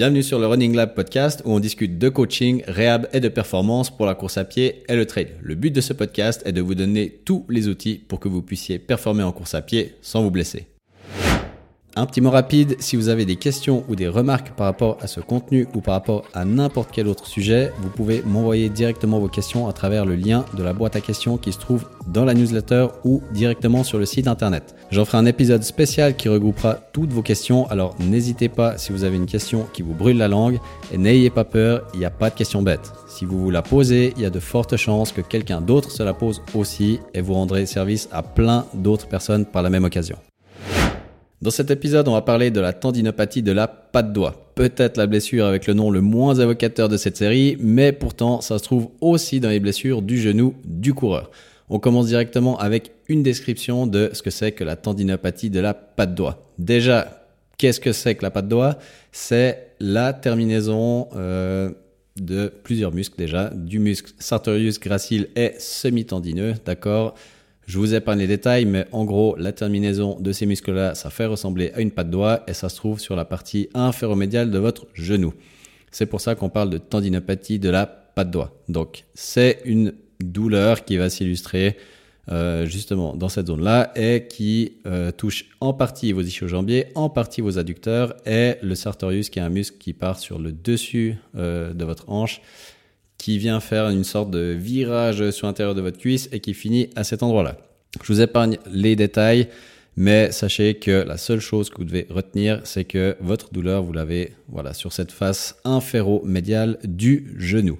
Bienvenue sur le Running Lab podcast où on discute de coaching, réhab et de performance pour la course à pied et le trail. Le but de ce podcast est de vous donner tous les outils pour que vous puissiez performer en course à pied sans vous blesser. Un petit mot rapide, si vous avez des questions ou des remarques par rapport à ce contenu ou par rapport à n'importe quel autre sujet, vous pouvez m'envoyer directement vos questions à travers le lien de la boîte à questions qui se trouve dans la newsletter ou directement sur le site internet. J'en ferai un épisode spécial qui regroupera toutes vos questions, alors n'hésitez pas si vous avez une question qui vous brûle la langue et n'ayez pas peur, il n'y a pas de questions bêtes. Si vous vous la posez, il y a de fortes chances que quelqu'un d'autre se la pose aussi et vous rendrez service à plein d'autres personnes par la même occasion. Dans cet épisode, on va parler de la tendinopathie de la patte doigt. Peut-être la blessure avec le nom le moins évocateur de cette série, mais pourtant ça se trouve aussi dans les blessures du genou du coureur. On commence directement avec une description de ce que c'est que la tendinopathie de la patte doigt. Déjà, qu'est-ce que c'est que la patte doigt C'est la terminaison euh, de plusieurs muscles déjà, du muscle sartorius gracile et semi-tendineux, d'accord? Je vous épargne les détails, mais en gros, la terminaison de ces muscles-là, ça fait ressembler à une patte doigt et ça se trouve sur la partie inféromédiale de votre genou. C'est pour ça qu'on parle de tendinopathie de la patte doigt. Donc, c'est une douleur qui va s'illustrer euh, justement dans cette zone-là et qui euh, touche en partie vos ischio-jambiers, en partie vos adducteurs et le sartorius qui est un muscle qui part sur le dessus euh, de votre hanche qui vient faire une sorte de virage sur l'intérieur de votre cuisse et qui finit à cet endroit-là. Je vous épargne les détails, mais sachez que la seule chose que vous devez retenir, c'est que votre douleur, vous l'avez voilà, sur cette face inféro-médiale du genou.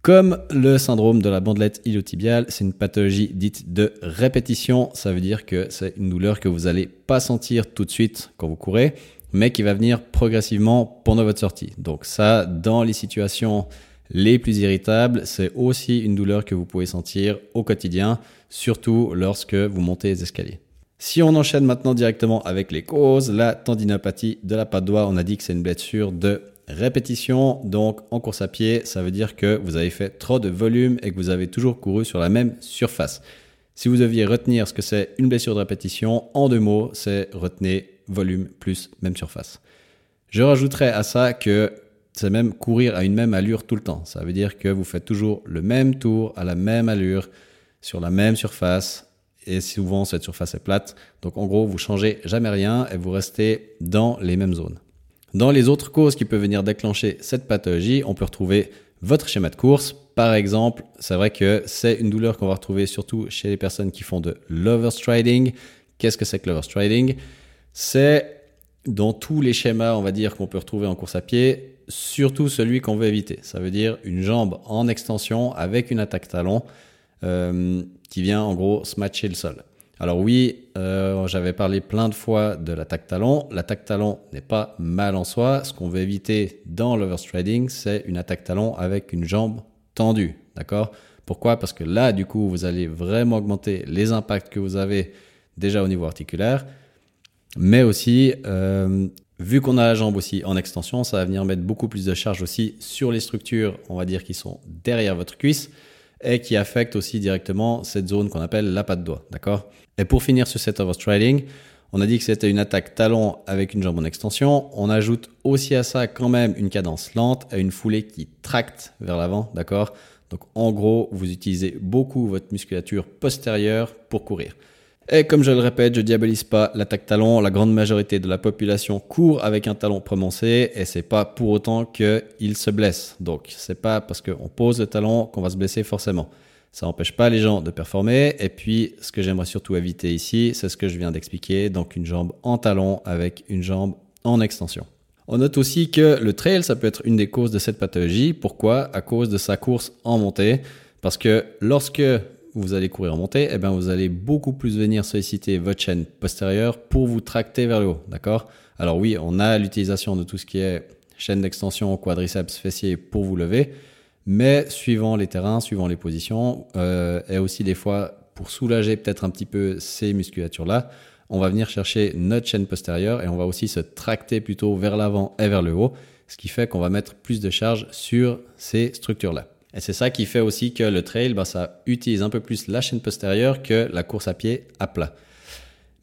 Comme le syndrome de la bandelette iliotibiale, c'est une pathologie dite de répétition. Ça veut dire que c'est une douleur que vous n'allez pas sentir tout de suite quand vous courez, mais qui va venir progressivement pendant votre sortie. Donc ça, dans les situations les plus irritables, c'est aussi une douleur que vous pouvez sentir au quotidien, surtout lorsque vous montez les escaliers. Si on enchaîne maintenant directement avec les causes, la tendinopathie de la patte doigt, on a dit que c'est une blessure de répétition. Donc en course à pied, ça veut dire que vous avez fait trop de volume et que vous avez toujours couru sur la même surface. Si vous deviez retenir ce que c'est une blessure de répétition, en deux mots, c'est retenez volume plus même surface. Je rajouterais à ça que c'est même courir à une même allure tout le temps. Ça veut dire que vous faites toujours le même tour à la même allure, sur la même surface, et souvent cette surface est plate. Donc en gros, vous changez jamais rien et vous restez dans les mêmes zones. Dans les autres causes qui peuvent venir déclencher cette pathologie, on peut retrouver votre schéma de course. Par exemple, c'est vrai que c'est une douleur qu'on va retrouver surtout chez les personnes qui font de l'overstriding. Qu'est-ce que c'est que l'overstriding? C'est dans tous les schémas, on va dire, qu'on peut retrouver en course à pied, surtout celui qu'on veut éviter. Ça veut dire une jambe en extension avec une attaque talon euh, qui vient en gros smatcher le sol. Alors oui, euh, j'avais parlé plein de fois de l'attaque talon. L'attaque talon n'est pas mal en soi. Ce qu'on veut éviter dans l'overstriding, c'est une attaque talon avec une jambe tendue. D'accord? Pourquoi? Parce que là, du coup, vous allez vraiment augmenter les impacts que vous avez déjà au niveau articulaire, mais aussi euh, Vu qu'on a la jambe aussi en extension, ça va venir mettre beaucoup plus de charge aussi sur les structures, on va dire, qui sont derrière votre cuisse et qui affectent aussi directement cette zone qu'on appelle la patte doigt, d'accord? Et pour finir sur cet overstriding, on a dit que c'était une attaque talon avec une jambe en extension. On ajoute aussi à ça quand même une cadence lente et une foulée qui tracte vers l'avant, d'accord? Donc en gros, vous utilisez beaucoup votre musculature postérieure pour courir. Et comme je le répète, je diabolise pas l'attaque talon. La grande majorité de la population court avec un talon prononcé et c'est pas pour autant qu'il se blesse. Donc, c'est pas parce qu'on pose le talon qu'on va se blesser forcément. Ça n'empêche pas les gens de performer. Et puis, ce que j'aimerais surtout éviter ici, c'est ce que je viens d'expliquer. Donc, une jambe en talon avec une jambe en extension. On note aussi que le trail, ça peut être une des causes de cette pathologie. Pourquoi? À cause de sa course en montée. Parce que lorsque vous allez courir en montée, eh bien vous allez beaucoup plus venir solliciter votre chaîne postérieure pour vous tracter vers le haut, d'accord? Alors oui, on a l'utilisation de tout ce qui est chaîne d'extension, quadriceps, fessier pour vous lever, mais suivant les terrains, suivant les positions, euh, et aussi des fois pour soulager peut-être un petit peu ces musculatures-là, on va venir chercher notre chaîne postérieure et on va aussi se tracter plutôt vers l'avant et vers le haut, ce qui fait qu'on va mettre plus de charge sur ces structures-là. Et c'est ça qui fait aussi que le trail, bah, ça utilise un peu plus la chaîne postérieure que la course à pied à plat.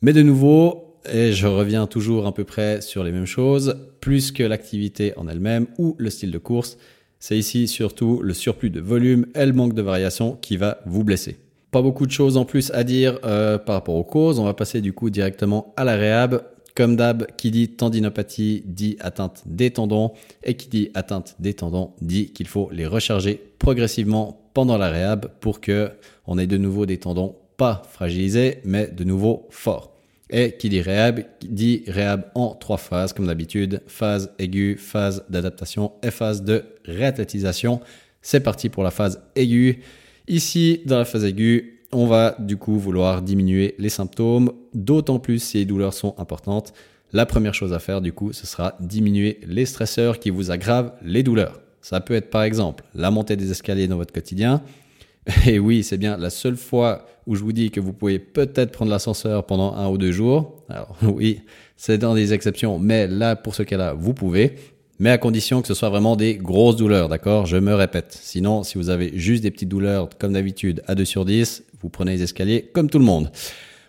Mais de nouveau, et je reviens toujours à peu près sur les mêmes choses, plus que l'activité en elle-même ou le style de course, c'est ici surtout le surplus de volume et le manque de variation qui va vous blesser. Pas beaucoup de choses en plus à dire euh, par rapport aux causes, on va passer du coup directement à la réhab. Comme d'hab, qui dit tendinopathie dit atteinte des tendons et qui dit atteinte des tendons dit qu'il faut les recharger progressivement pendant la réhab pour que on ait de nouveau des tendons pas fragilisés mais de nouveau forts. Et qui dit réhab, dit réhab en trois phases comme d'habitude, phase aiguë, phase d'adaptation et phase de réathlétisation. C'est parti pour la phase aiguë. Ici, dans la phase aiguë, on va du coup vouloir diminuer les symptômes, d'autant plus si les douleurs sont importantes. La première chose à faire du coup, ce sera diminuer les stresseurs qui vous aggravent les douleurs. Ça peut être par exemple la montée des escaliers dans votre quotidien. Et oui, c'est bien la seule fois où je vous dis que vous pouvez peut-être prendre l'ascenseur pendant un ou deux jours. Alors oui, c'est dans des exceptions, mais là, pour ce cas-là, vous pouvez mais à condition que ce soit vraiment des grosses douleurs, d'accord? Je me répète. Sinon, si vous avez juste des petites douleurs, comme d'habitude, à 2 sur 10, vous prenez les escaliers comme tout le monde.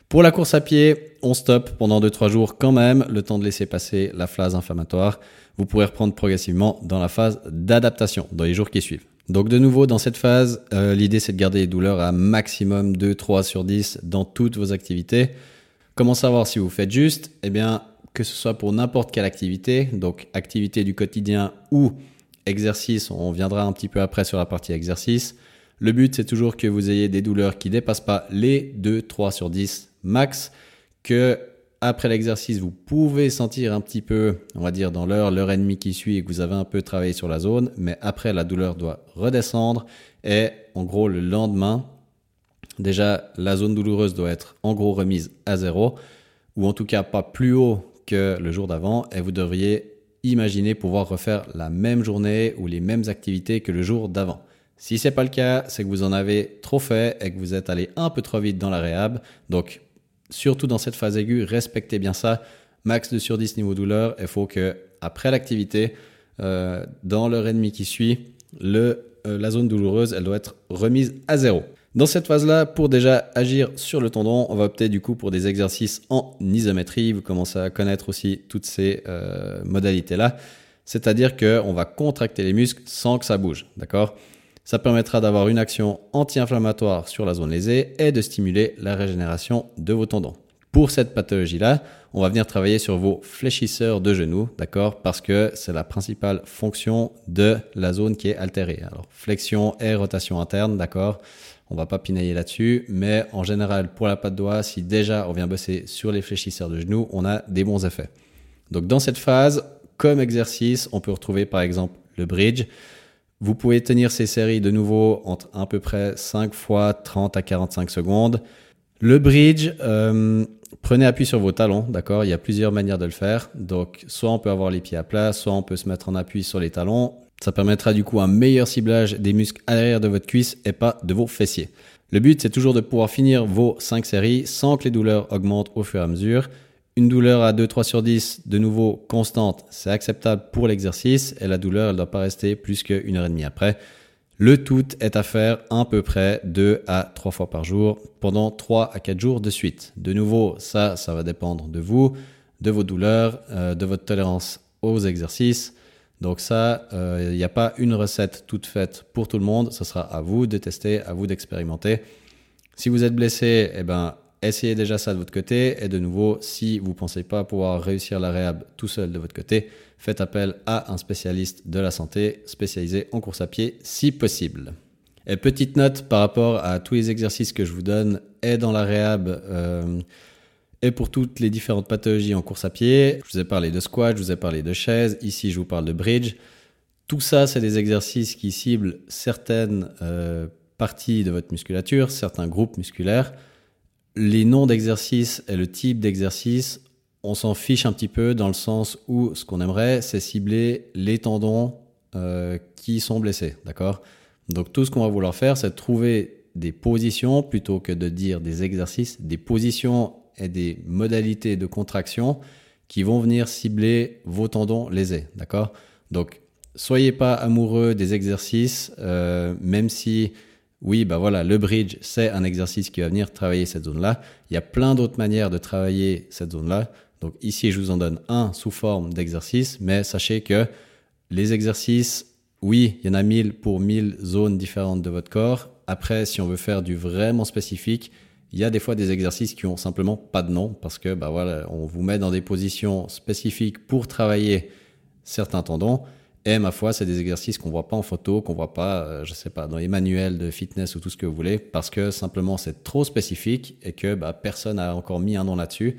Pour la course à pied, on stoppe pendant 2-3 jours quand même, le temps de laisser passer la phase inflammatoire. Vous pourrez reprendre progressivement dans la phase d'adaptation, dans les jours qui suivent. Donc de nouveau, dans cette phase, euh, l'idée c'est de garder les douleurs à maximum 2-3 sur 10 dans toutes vos activités. Comment savoir si vous faites juste? Eh bien, que ce soit pour n'importe quelle activité, donc activité du quotidien ou exercice, on viendra un petit peu après sur la partie exercice. Le but, c'est toujours que vous ayez des douleurs qui dépassent pas les 2, 3 sur 10 max, que après l'exercice, vous pouvez sentir un petit peu, on va dire dans l'heure, l'heure et demie qui suit et que vous avez un peu travaillé sur la zone, mais après, la douleur doit redescendre et en gros, le lendemain, déjà, la zone douloureuse doit être en gros remise à zéro ou en tout cas pas plus haut que le jour d'avant et vous devriez imaginer pouvoir refaire la même journée ou les mêmes activités que le jour d'avant. Si c'est pas le cas, c'est que vous en avez trop fait et que vous êtes allé un peu trop vite dans la réhab. Donc, surtout dans cette phase aiguë, respectez bien ça. Max de sur 10 niveau douleur. Il faut que, après l'activité, euh, dans l'heure et demie qui suit, euh, la zone douloureuse, elle doit être remise à zéro. Dans cette phase-là, pour déjà agir sur le tendon, on va opter du coup pour des exercices en isométrie. Vous commencez à connaître aussi toutes ces euh, modalités-là. C'est-à-dire qu'on va contracter les muscles sans que ça bouge. D'accord? Ça permettra d'avoir une action anti-inflammatoire sur la zone lésée et de stimuler la régénération de vos tendons. Pour cette pathologie-là, on va venir travailler sur vos fléchisseurs de genoux, d'accord? Parce que c'est la principale fonction de la zone qui est altérée. Alors, flexion et rotation interne, d'accord? On va pas pinailler là-dessus, mais en général, pour la patte doigt, si déjà on vient bosser sur les fléchisseurs de genoux, on a des bons effets. Donc dans cette phase, comme exercice, on peut retrouver par exemple le bridge. Vous pouvez tenir ces séries de nouveau entre à peu près 5 fois 30 à 45 secondes. Le bridge, euh, prenez appui sur vos talons, d'accord? Il y a plusieurs manières de le faire. Donc, soit on peut avoir les pieds à plat, soit on peut se mettre en appui sur les talons. Ça permettra du coup un meilleur ciblage des muscles à l'arrière de votre cuisse et pas de vos fessiers. Le but, c'est toujours de pouvoir finir vos 5 séries sans que les douleurs augmentent au fur et à mesure. Une douleur à 2-3 sur 10, de nouveau constante, c'est acceptable pour l'exercice et la douleur, elle ne doit pas rester plus qu'une heure et demie après. Le tout est à faire à peu près 2 à 3 fois par jour pendant 3 à 4 jours de suite. De nouveau, ça, ça va dépendre de vous, de vos douleurs, euh, de votre tolérance aux exercices. Donc ça, il euh, n'y a pas une recette toute faite pour tout le monde. Ce sera à vous de tester, à vous d'expérimenter. Si vous êtes blessé, eh ben, essayez déjà ça de votre côté. Et de nouveau, si vous ne pensez pas pouvoir réussir la réhab tout seul de votre côté, faites appel à un spécialiste de la santé spécialisé en course à pied si possible. Et petite note par rapport à tous les exercices que je vous donne et dans la réhab. Euh, et pour toutes les différentes pathologies en course à pied. Je vous ai parlé de squat, je vous ai parlé de chaise, ici je vous parle de bridge. Tout ça, c'est des exercices qui ciblent certaines euh, parties de votre musculature, certains groupes musculaires. Les noms d'exercices et le type d'exercice, on s'en fiche un petit peu dans le sens où ce qu'on aimerait, c'est cibler les tendons euh, qui sont blessés, d'accord? Donc tout ce qu'on va vouloir faire, c'est trouver des positions plutôt que de dire des exercices, des positions et des modalités de contraction qui vont venir cibler vos tendons lésés. D'accord? Donc, soyez pas amoureux des exercices, euh, même si, oui, bah voilà, le bridge, c'est un exercice qui va venir travailler cette zone-là. Il y a plein d'autres manières de travailler cette zone-là. Donc ici, je vous en donne un sous forme d'exercice, mais sachez que les exercices, oui, il y en a 1000 pour 1000 zones différentes de votre corps. Après, si on veut faire du vraiment spécifique, il y a des fois des exercices qui ont simplement pas de nom parce que bah voilà, on vous met dans des positions spécifiques pour travailler certains tendons. Et ma foi, c'est des exercices qu'on voit pas en photo, qu'on voit pas, euh, je sais pas, dans les manuels de fitness ou tout ce que vous voulez, parce que simplement c'est trop spécifique et que bah, personne n'a encore mis un nom là-dessus,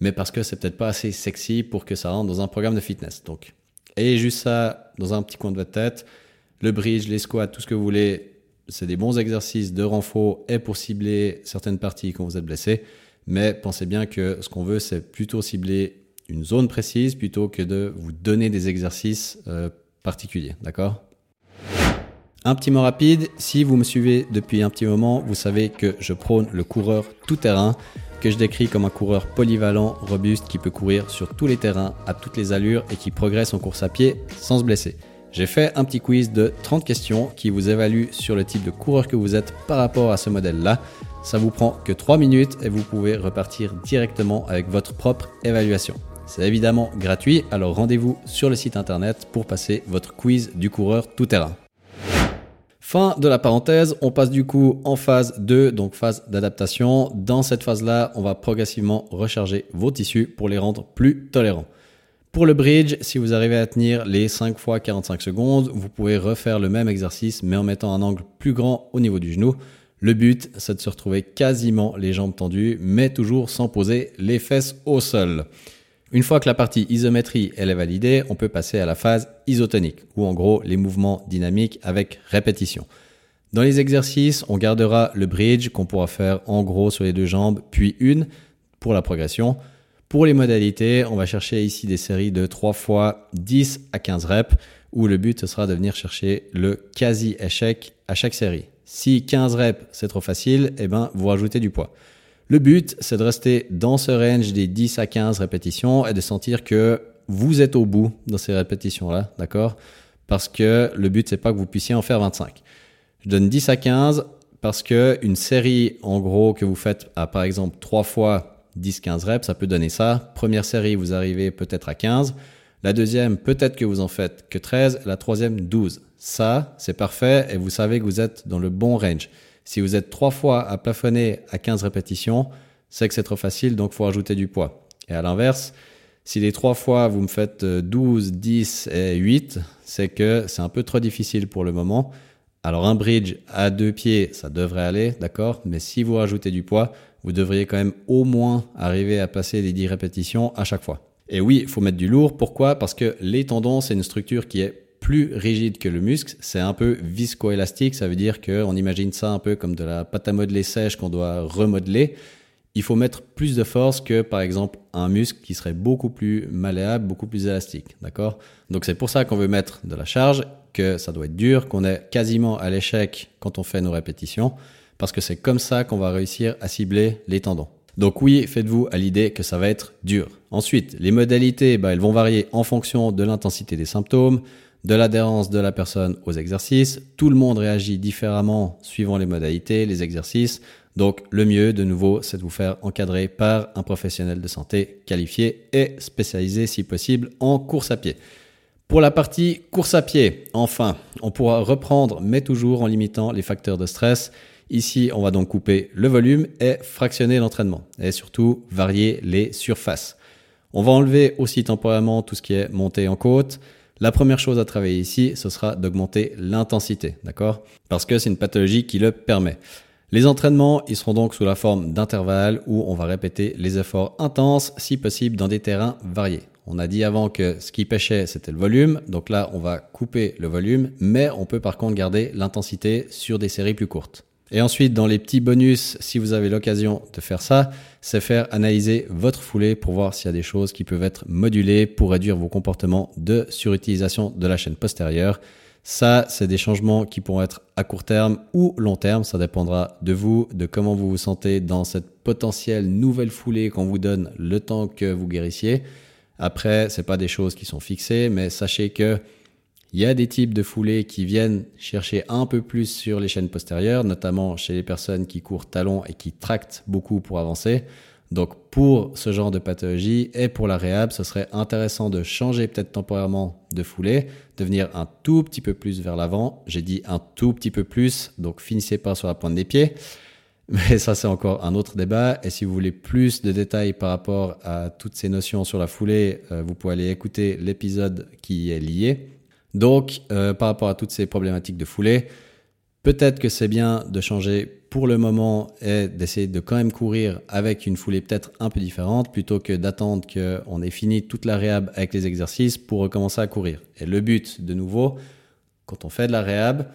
mais parce que c'est peut-être pas assez sexy pour que ça rentre dans un programme de fitness. Donc, ayez juste ça dans un petit coin de votre tête. Le bridge, les squats, tout ce que vous voulez, c'est des bons exercices de renfort et pour cibler certaines parties quand vous êtes blessé. Mais pensez bien que ce qu'on veut, c'est plutôt cibler une zone précise plutôt que de vous donner des exercices euh, particuliers. D'accord? Un petit mot rapide, si vous me suivez depuis un petit moment, vous savez que je prône le coureur tout-terrain, que je décris comme un coureur polyvalent, robuste, qui peut courir sur tous les terrains, à toutes les allures et qui progresse en course à pied sans se blesser. J'ai fait un petit quiz de 30 questions qui vous évalue sur le type de coureur que vous êtes par rapport à ce modèle-là. Ça vous prend que 3 minutes et vous pouvez repartir directement avec votre propre évaluation. C'est évidemment gratuit, alors rendez-vous sur le site internet pour passer votre quiz du coureur tout terrain. Fin de la parenthèse, on passe du coup en phase 2, donc phase d'adaptation. Dans cette phase-là, on va progressivement recharger vos tissus pour les rendre plus tolérants. Pour le bridge, si vous arrivez à tenir les 5 fois 45 secondes, vous pouvez refaire le même exercice mais en mettant un angle plus grand au niveau du genou. Le but, c'est de se retrouver quasiment les jambes tendues, mais toujours sans poser les fesses au sol. Une fois que la partie isométrie est validée, on peut passer à la phase isotonique, ou en gros les mouvements dynamiques avec répétition. Dans les exercices, on gardera le bridge qu'on pourra faire en gros sur les deux jambes, puis une pour la progression. Pour les modalités, on va chercher ici des séries de 3 fois 10 à 15 reps, où le but sera de venir chercher le quasi-échec à chaque série. Si 15 reps c'est trop facile, eh ben, vous rajoutez du poids. Le but, c'est de rester dans ce range des 10 à 15 répétitions et de sentir que vous êtes au bout dans ces répétitions-là, d'accord? Parce que le but, c'est pas que vous puissiez en faire 25. Je donne 10 à 15 parce que une série, en gros, que vous faites à, par exemple, 3 fois 10-15 reps, ça peut donner ça. Première série, vous arrivez peut-être à 15. La deuxième, peut-être que vous en faites que 13. La troisième, 12. Ça, c'est parfait et vous savez que vous êtes dans le bon range. Si vous êtes trois fois à plafonner à 15 répétitions, c'est que c'est trop facile, donc faut ajouter du poids. Et à l'inverse, si les trois fois vous me faites 12, 10 et 8, c'est que c'est un peu trop difficile pour le moment. Alors un bridge à deux pieds, ça devrait aller, d'accord Mais si vous rajoutez du poids, vous devriez quand même au moins arriver à passer les 10 répétitions à chaque fois. Et oui, il faut mettre du lourd. Pourquoi? Parce que les tendons, c'est une structure qui est plus rigide que le muscle. C'est un peu viscoélastique. Ça veut dire qu'on imagine ça un peu comme de la pâte à modeler sèche qu'on doit remodeler. Il faut mettre plus de force que, par exemple, un muscle qui serait beaucoup plus malléable, beaucoup plus élastique. D'accord? Donc c'est pour ça qu'on veut mettre de la charge, que ça doit être dur, qu'on est quasiment à l'échec quand on fait nos répétitions, parce que c'est comme ça qu'on va réussir à cibler les tendons. Donc oui, faites-vous à l'idée que ça va être dur. Ensuite, les modalités, bah, elles vont varier en fonction de l'intensité des symptômes, de l'adhérence de la personne aux exercices. Tout le monde réagit différemment suivant les modalités, les exercices. Donc le mieux, de nouveau, c'est de vous faire encadrer par un professionnel de santé qualifié et spécialisé si possible en course à pied. Pour la partie course à pied, enfin, on pourra reprendre, mais toujours en limitant les facteurs de stress. Ici, on va donc couper le volume et fractionner l'entraînement, et surtout varier les surfaces. On va enlever aussi temporairement tout ce qui est monté en côte, la première chose à travailler ici, ce sera d'augmenter l'intensité, d'accord? Parce que c'est une pathologie qui le permet. Les entraînements, ils seront donc sous la forme d'intervalles où on va répéter les efforts intenses, si possible dans des terrains variés. On a dit avant que ce qui pêchait, c'était le volume. Donc là, on va couper le volume, mais on peut par contre garder l'intensité sur des séries plus courtes. Et ensuite, dans les petits bonus, si vous avez l'occasion de faire ça, c'est faire analyser votre foulée pour voir s'il y a des choses qui peuvent être modulées pour réduire vos comportements de surutilisation de la chaîne postérieure. Ça, c'est des changements qui pourront être à court terme ou long terme. Ça dépendra de vous, de comment vous vous sentez dans cette potentielle nouvelle foulée qu'on vous donne le temps que vous guérissiez. Après, c'est pas des choses qui sont fixées, mais sachez que il y a des types de foulées qui viennent chercher un peu plus sur les chaînes postérieures, notamment chez les personnes qui courent talons et qui tractent beaucoup pour avancer. Donc pour ce genre de pathologie et pour la réhab, ce serait intéressant de changer peut-être temporairement de foulée, de venir un tout petit peu plus vers l'avant. J'ai dit un tout petit peu plus, donc finissez pas sur la pointe des pieds. Mais ça, c'est encore un autre débat. Et si vous voulez plus de détails par rapport à toutes ces notions sur la foulée, euh, vous pouvez aller écouter l'épisode qui est lié. Donc, euh, par rapport à toutes ces problématiques de foulée, peut-être que c'est bien de changer pour le moment et d'essayer de quand même courir avec une foulée peut-être un peu différente plutôt que d'attendre qu'on ait fini toute la réhab avec les exercices pour recommencer à courir. Et le but, de nouveau, quand on fait de la réhab,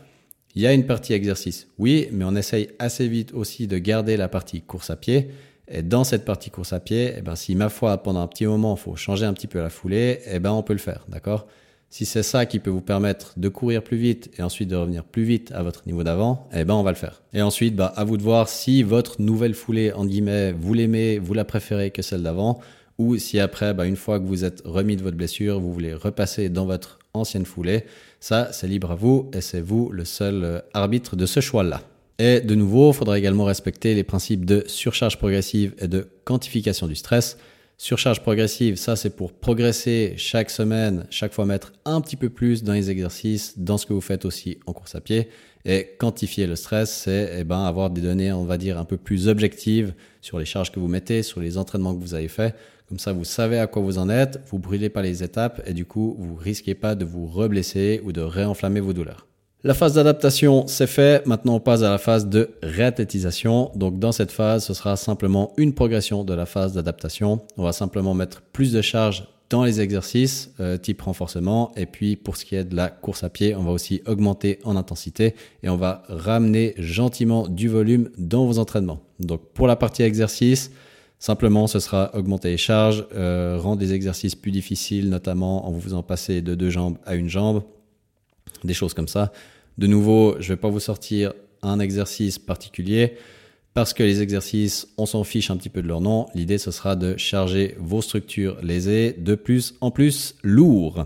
il y a une partie exercice, oui, mais on essaye assez vite aussi de garder la partie course à pied. Et dans cette partie course à pied, eh ben, si ma foi, pendant un petit moment, il faut changer un petit peu la foulée, eh ben, on peut le faire, d'accord? Si c'est ça qui peut vous permettre de courir plus vite et ensuite de revenir plus vite à votre niveau d'avant, eh ben, on va le faire. Et ensuite, bah, à vous de voir si votre nouvelle foulée, en guillemets, vous l'aimez, vous la préférez que celle d'avant, ou si après, bah, une fois que vous êtes remis de votre blessure, vous voulez repasser dans votre ancienne foulée. Ça, c'est libre à vous et c'est vous le seul euh, arbitre de ce choix-là. Et de nouveau, il faudra également respecter les principes de surcharge progressive et de quantification du stress. Surcharge progressive, ça c'est pour progresser chaque semaine, chaque fois mettre un petit peu plus dans les exercices, dans ce que vous faites aussi en course à pied. Et quantifier le stress, c'est eh ben, avoir des données, on va dire, un peu plus objectives sur les charges que vous mettez, sur les entraînements que vous avez faits. Comme ça, vous savez à quoi vous en êtes, vous brûlez pas les étapes et du coup, vous risquez pas de vous reblesser ou de réenflammer vos douleurs. La phase d'adaptation, c'est fait. Maintenant, on passe à la phase de réathlétisation. Donc, dans cette phase, ce sera simplement une progression de la phase d'adaptation. On va simplement mettre plus de charge dans les exercices euh, type renforcement. Et puis, pour ce qui est de la course à pied, on va aussi augmenter en intensité et on va ramener gentiment du volume dans vos entraînements. Donc, pour la partie exercice, Simplement, ce sera augmenter les charges, euh, rendre les exercices plus difficiles, notamment en vous faisant passer de deux jambes à une jambe, des choses comme ça. De nouveau, je ne vais pas vous sortir un exercice particulier parce que les exercices, on s'en fiche un petit peu de leur nom. L'idée, ce sera de charger vos structures lésées de plus en plus lourd.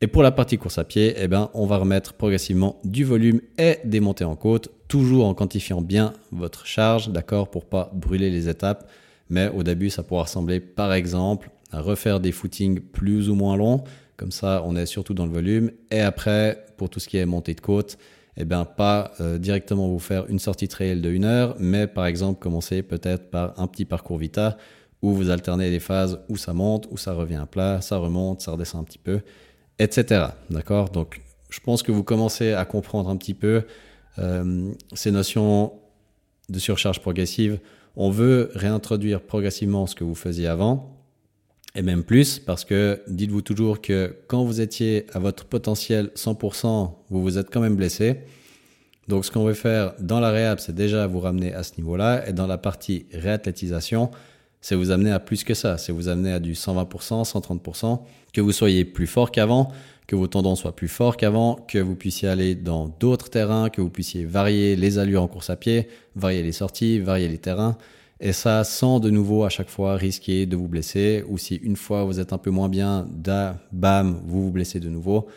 Et pour la partie course à pied, eh ben, on va remettre progressivement du volume et des montées en côte, toujours en quantifiant bien votre charge, d'accord, pour pas brûler les étapes. Mais au début, ça pourra ressembler par exemple à refaire des footings plus ou moins longs. Comme ça, on est surtout dans le volume. Et après, pour tout ce qui est montée de côte, eh bien, pas euh, directement vous faire une sortie trail de une heure, mais par exemple commencer peut-être par un petit parcours Vita où vous alternez les phases où ça monte, où ça revient à plat, ça remonte, ça redescend un petit peu, etc. D'accord? Donc, je pense que vous commencez à comprendre un petit peu euh, ces notions de surcharge progressive on veut réintroduire progressivement ce que vous faisiez avant, et même plus, parce que dites-vous toujours que quand vous étiez à votre potentiel 100%, vous vous êtes quand même blessé. Donc ce qu'on veut faire dans la réhab, c'est déjà vous ramener à ce niveau-là, et dans la partie réathlétisation, c'est vous amener à plus que ça, c'est vous amener à du 120%, 130%, que vous soyez plus fort qu'avant, que vos tendons soient plus forts qu'avant, que vous puissiez aller dans d'autres terrains, que vous puissiez varier les allures en course à pied, varier les sorties, varier les terrains. Et ça, sans de nouveau à chaque fois risquer de vous blesser, ou si une fois vous êtes un peu moins bien, da, bam, vous vous blessez de nouveau.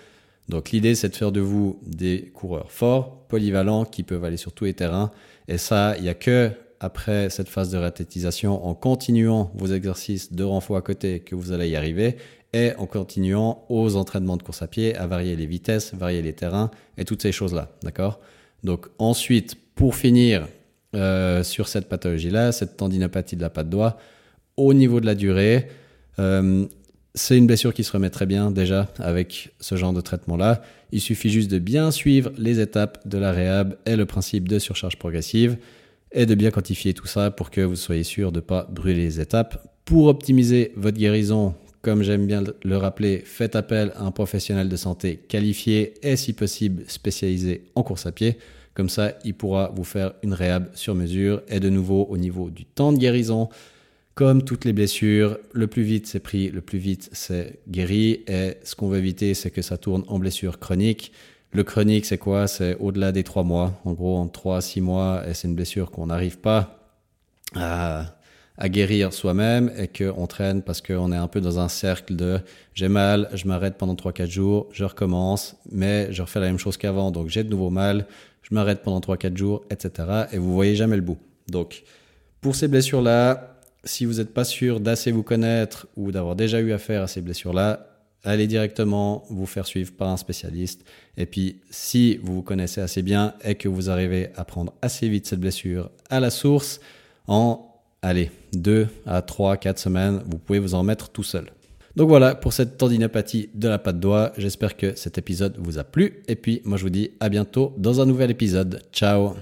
Donc l'idée, c'est de faire de vous des coureurs forts, polyvalents, qui peuvent aller sur tous les terrains. Et ça, il n'y a que après cette phase de réathlétisation, en continuant vos exercices de renfort à côté, que vous allez y arriver et en continuant aux entraînements de course à pied, à varier les vitesses, varier les terrains et toutes ces choses-là. D'accord? Donc ensuite, pour finir euh, sur cette pathologie-là, cette tendinopathie de la patte doigt, au niveau de la durée, euh, c'est une blessure qui se remet très bien déjà avec ce genre de traitement-là. Il suffit juste de bien suivre les étapes de la réhab et le principe de surcharge progressive et de bien quantifier tout ça pour que vous soyez sûr de ne pas brûler les étapes. Pour optimiser votre guérison, comme j'aime bien le rappeler, faites appel à un professionnel de santé qualifié et si possible spécialisé en course à pied. Comme ça, il pourra vous faire une réhab sur mesure. Et de nouveau, au niveau du temps de guérison, comme toutes les blessures, le plus vite c'est pris, le plus vite c'est guéri. Et ce qu'on veut éviter, c'est que ça tourne en blessure chronique. Le chronique, c'est quoi? C'est au-delà des trois mois. En gros, en trois à six mois, et c'est une blessure qu'on n'arrive pas à à guérir soi-même et qu'on traîne parce qu'on est un peu dans un cercle de j'ai mal, je m'arrête pendant 3-4 jours, je recommence, mais je refais la même chose qu'avant, donc j'ai de nouveau mal, je m'arrête pendant 3-4 jours, etc. Et vous voyez jamais le bout. Donc, pour ces blessures-là, si vous n'êtes pas sûr d'assez vous connaître ou d'avoir déjà eu affaire à ces blessures-là, allez directement vous faire suivre par un spécialiste. Et puis, si vous vous connaissez assez bien et que vous arrivez à prendre assez vite cette blessure à la source, en, allez, 2 à 3, 4 semaines, vous pouvez vous en mettre tout seul. Donc voilà pour cette tendinopathie de la patte doigt. J'espère que cet épisode vous a plu. Et puis, moi, je vous dis à bientôt dans un nouvel épisode. Ciao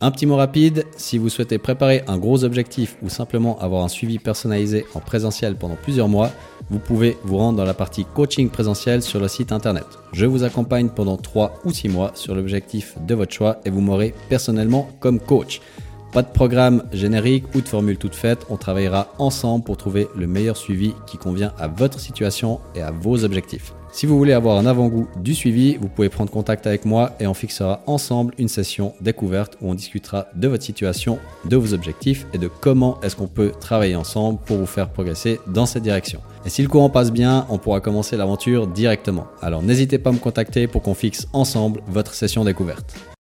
un petit mot rapide, si vous souhaitez préparer un gros objectif ou simplement avoir un suivi personnalisé en présentiel pendant plusieurs mois, vous pouvez vous rendre dans la partie coaching présentiel sur le site internet. Je vous accompagne pendant 3 ou 6 mois sur l'objectif de votre choix et vous m'aurez personnellement comme coach. Pas de programme générique ou de formule toute faite, on travaillera ensemble pour trouver le meilleur suivi qui convient à votre situation et à vos objectifs. Si vous voulez avoir un avant-goût du suivi, vous pouvez prendre contact avec moi et on fixera ensemble une session découverte où on discutera de votre situation, de vos objectifs et de comment est-ce qu'on peut travailler ensemble pour vous faire progresser dans cette direction. Et si le courant passe bien, on pourra commencer l'aventure directement. Alors n'hésitez pas à me contacter pour qu'on fixe ensemble votre session découverte.